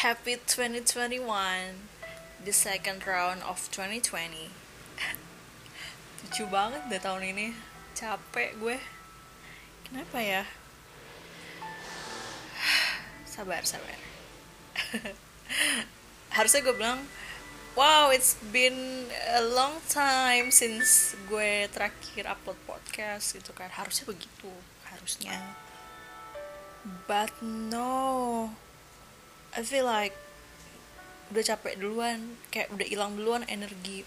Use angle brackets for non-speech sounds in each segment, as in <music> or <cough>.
Happy 2021 The second round of 2020 Lucu banget deh tahun ini. Capek gue. Kenapa ya? Sabar, sabar. <laughs> Harusnya gue bilang Wow, it's been a long time since gue terakhir upload podcast gitu kan. Harusnya begitu, harusnya. But no I feel like udah capek duluan kayak udah hilang duluan energi.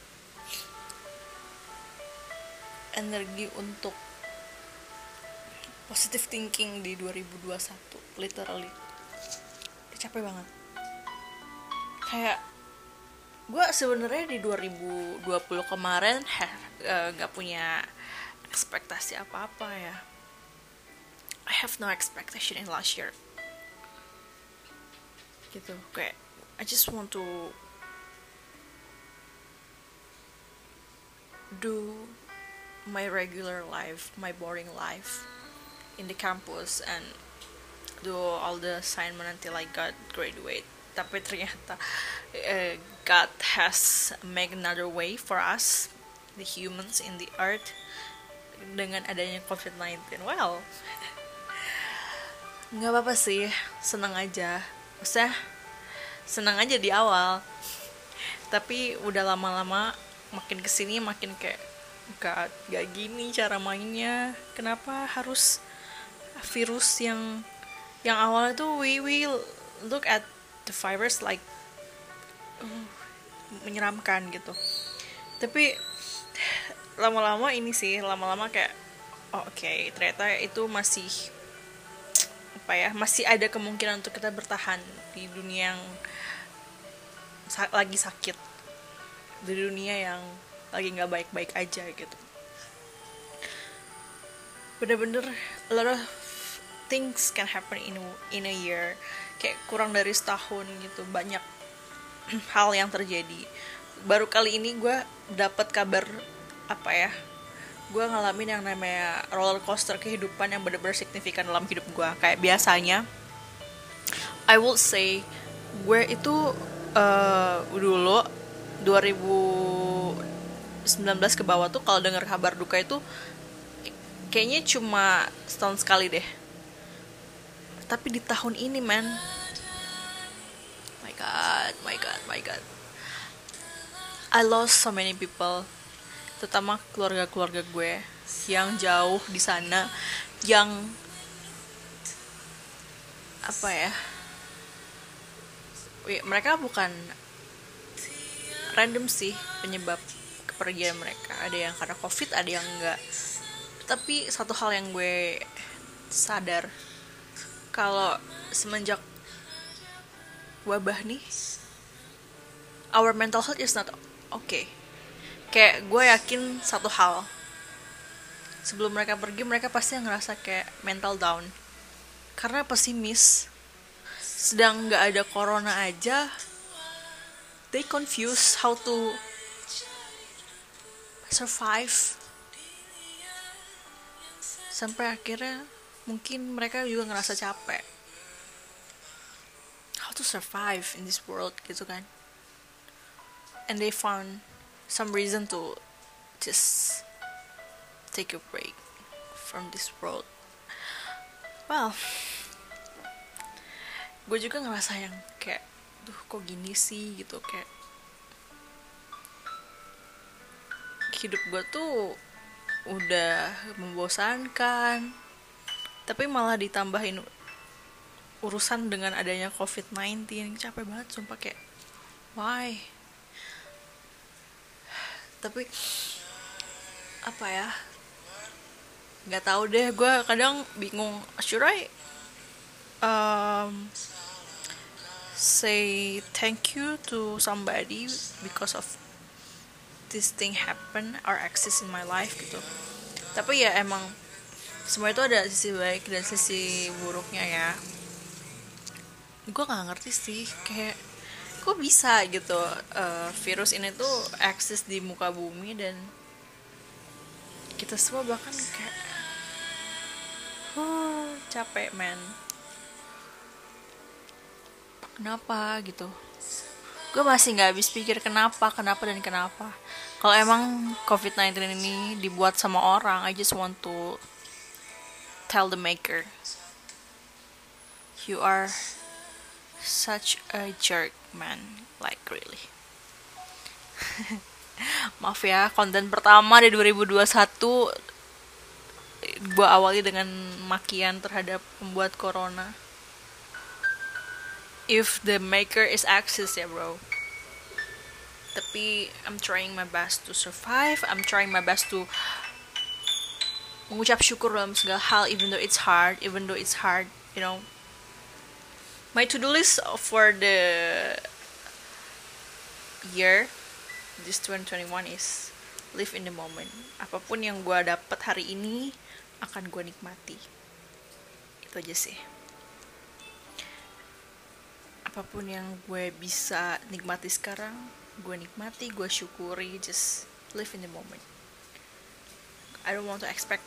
Energi untuk positive thinking di 2021 literally. Udah capek banget. Kayak gue sebenarnya di 2020 kemarin <laughs> nggak uh, punya ekspektasi apa-apa ya. I have no expectation in last year gitu kayak I just want to do my regular life, my boring life in the campus and do all the assignment until I got graduate. Tapi ternyata uh, God has make another way for us, the humans in the earth, dengan adanya COVID-19. Well, <laughs> nggak apa-apa sih, senang aja. Maksudnya senang aja di awal, tapi udah lama-lama makin ke sini makin kayak gak gak gini cara mainnya. Kenapa harus virus yang yang awalnya tuh we will look at the virus like uh, menyeramkan gitu. Tapi lama-lama ini sih lama-lama kayak oh, oke okay, ternyata itu masih apa ya masih ada kemungkinan untuk kita bertahan di dunia yang sa lagi sakit. Di dunia yang lagi nggak baik-baik aja gitu. Bener-bener a lot of things can happen in in a year. Kayak kurang dari setahun gitu banyak <clears throat> hal yang terjadi. Baru kali ini gue dapat kabar apa ya gue ngalamin yang namanya roller coaster kehidupan yang bener-bener signifikan dalam hidup gue kayak biasanya I will say gue itu uh, dulu 2000 19 ke bawah tuh kalau dengar kabar duka itu kayaknya cuma setahun sekali deh. Tapi di tahun ini man my god my god my god. I lost so many people terutama keluarga-keluarga gue yang jauh di sana yang apa ya mereka bukan random sih penyebab kepergian mereka. Ada yang karena covid ada yang enggak. Tapi satu hal yang gue sadar kalau semenjak wabah nih our mental health is not okay kayak gue yakin satu hal. Sebelum mereka pergi mereka pasti ngerasa kayak mental down. Karena pesimis. Sedang nggak ada corona aja they confuse how to survive. Sampai akhirnya mungkin mereka juga ngerasa capek. How to survive in this world gitu kan. And they found some reason to just take a break from this world. Well gue juga ngerasa yang kayak duh kok gini sih? Gitu kayak hidup gue tuh udah membosankan tapi malah ditambahin urusan dengan adanya covid-19 capek banget sumpah kayak why tapi apa ya nggak tahu deh. Gue kadang bingung should I um, say thank you to somebody because of this thing happen or exist in my life gitu. Tapi ya emang semua itu ada sisi baik dan sisi buruknya ya. Gue nggak ngerti sih kayak kok bisa gitu uh, virus ini tuh eksis di muka bumi dan kita semua bahkan kayak huh, capek man kenapa gitu? Gue masih nggak habis pikir kenapa kenapa dan kenapa. Kalau emang covid-19 ini dibuat sama orang I just want to tell the maker you are such a jerk man. Like really. <laughs> Maaf ya konten pertama di 2021 gue awali dengan makian terhadap pembuat corona. If the maker is access ya bro. Tapi I'm trying my best to survive. I'm trying my best to mengucap syukur dalam segala hal even though it's hard even though it's hard you know my to-do list for the year this 2021 is live in the moment. Apa pun yang gue dapat hari ini akan gue nikmati. Itu aja sih. Apa pun yang gue bisa nikmati sekarang gue nikmati gue syukuri just live in the moment. I don't want to expect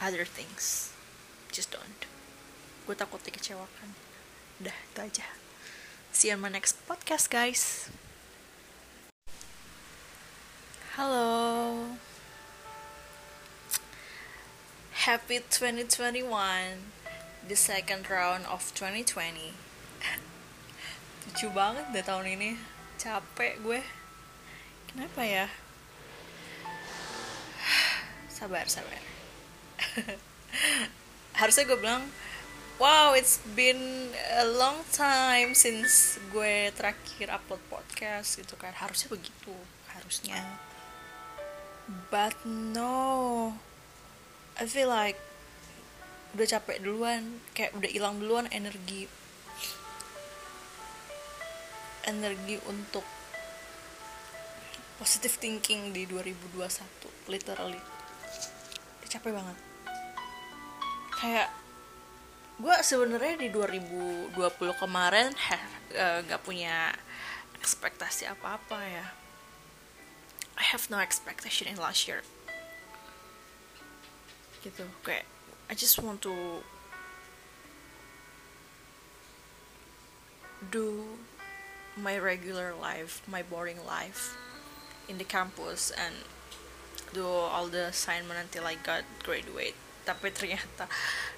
other things. Just don't gue takut dikecewakan. Udah itu aja. See you on my next podcast guys. Halo. Happy 2021 the second round of 2020 <laughs> lucu banget deh tahun ini. Capek gue. Kenapa ya? <sighs> Sabar sabar. <laughs> Harusnya gue bilang wow it's been a long time since gue terakhir upload podcast gitu kan. Harusnya begitu harusnya. But no I feel like udah capek duluan kayak udah hilang duluan energi. Energi untuk positive thinking di 2021 literally. Udah capek banget. Kayak gue sebenarnya di 2020 kemarin nggak punya ekspektasi apa-apa ya I have no expectation in last year gitu kayak I just want to do my regular life, my boring life in the campus and do all the assignment until I got graduate. Tapi ternyata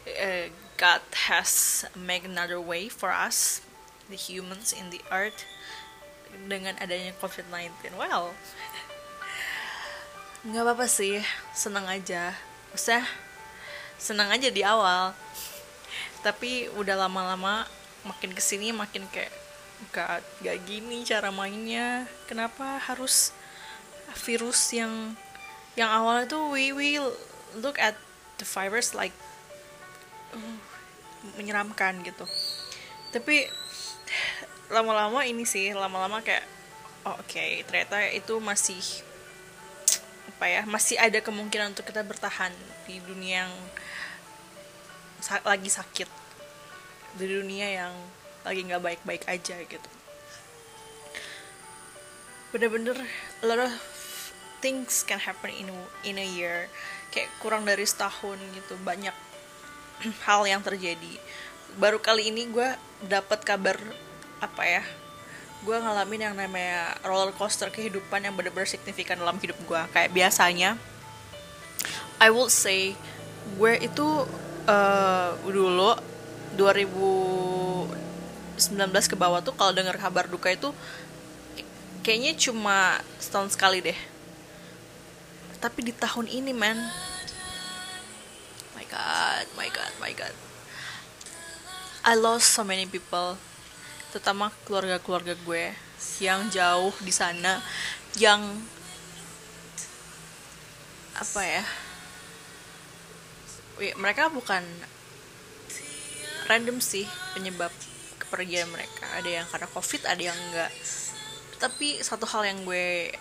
uh, God has make another way for us, the humans in the earth, dengan adanya COVID-19. Well, nggak apa-apa sih, senang aja. Maksudnya senang aja di awal tapi udah lama-lama makin ke sini makin kayak gak, gak gini cara mainnya kenapa harus virus yang yang awalnya tuh we will look at the virus like uh, menyeramkan gitu. Tapi lama-lama ini sih lama-lama kayak oh, oke okay, ternyata itu masih apa ya masih ada kemungkinan untuk kita bertahan di dunia yang sa lagi sakit. Di dunia yang lagi nggak baik-baik aja gitu. Bener-bener a lot of things can happen in in a year kayak kurang dari setahun gitu banyak <clears throat> hal yang terjadi. Baru kali ini gue dapat kabar apa ya gue ngalamin yang namanya roller coaster kehidupan yang bener-bener signifikan dalam hidup gue kayak biasanya I will say gue itu uh, dulu 2019 ke bawah tuh kalau dengar kabar duka itu kayaknya cuma setahun sekali deh tapi di tahun ini man my god my god my god. I lost so many people. Terutama keluarga-keluarga gue yang jauh di sana yang apa ya mereka bukan random sih penyebab kepergian mereka. Ada yang karena covid ada yang enggak tapi satu hal yang gue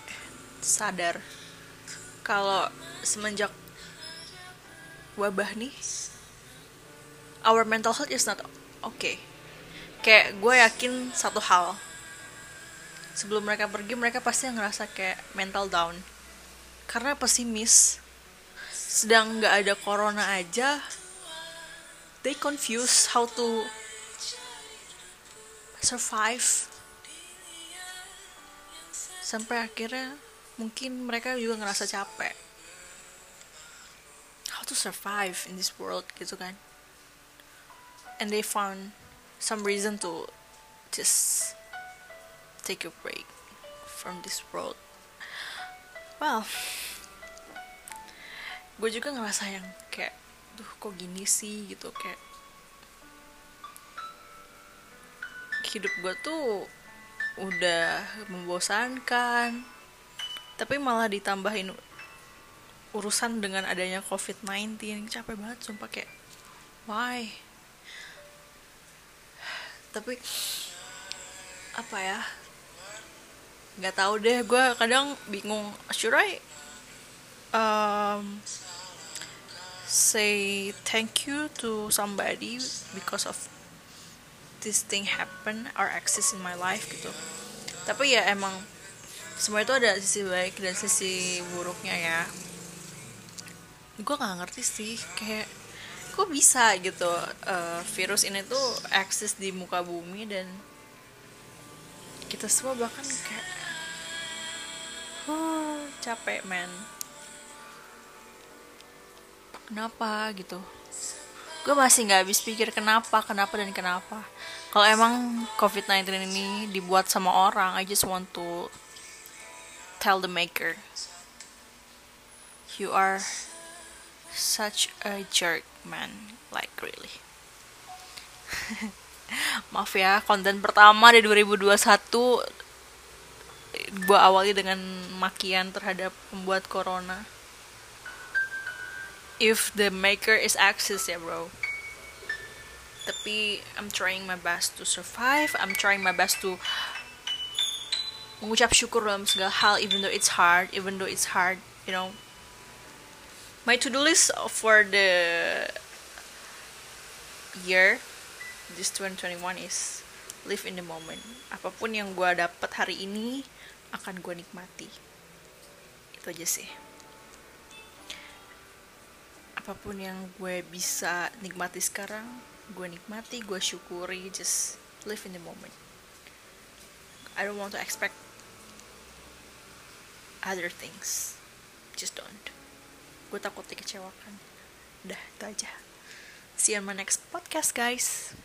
sadar kalau semenjak wabah nih our mental health is not okay. Kayak gue yakin satu hal. Sebelum mereka pergi mereka pasti ngerasa kayak mental down. Karena pesimis. Sedang nggak ada corona aja they confuse how to survive. Sampai akhirnya mungkin mereka juga ngerasa capek. How to survive in this world gitu kan. And they found some reason to just take a break from this world. Well gue juga ngerasa yang kayak duh kok gini sih? Gitu kayak hidup gue tuh udah membosankan tapi malah ditambahin urusan dengan adanya covid-19 capek banget sumpah kayak why? Tapi apa ya? Nggak tahu deh gue kadang bingung. Should I um, say thank you to somebody because of this thing happen or exist in my life gitu. Tapi ya emang semua itu ada sisi baik dan sisi buruknya ya. Gue nggak ngerti sih kayak kok bisa gitu uh, virus ini tuh eksis di muka bumi dan kita semua bahkan kayak huh, capek man. Kenapa gitu? Gue masih nggak habis pikir kenapa kenapa dan kenapa. Kalau emang covid-19 ini dibuat sama orang I just want to tell the maker. You are such a jerk man. Like really. <laughs> Maaf ya konten pertama di 2021 gue awali dengan makian terhadap pembuat corona. If the maker is access ya bro. Tapi I'm trying my best to survive. I'm trying my best to mengucap syukur dalam segala hal even though it's hard even though it's hard you know. My to-do list for the year this 2021 is live in the moment. Apa pun yang gue dapat hari ini akan gue nikmati. Itu aja sih. Apa pun yang gue bisa nikmati sekarang gue nikmati gue syukuri just live in the moment. I don't want to expect other things. Just don't. Gue takut dikecewakan. Udah itu aja. See you on my next podcast guys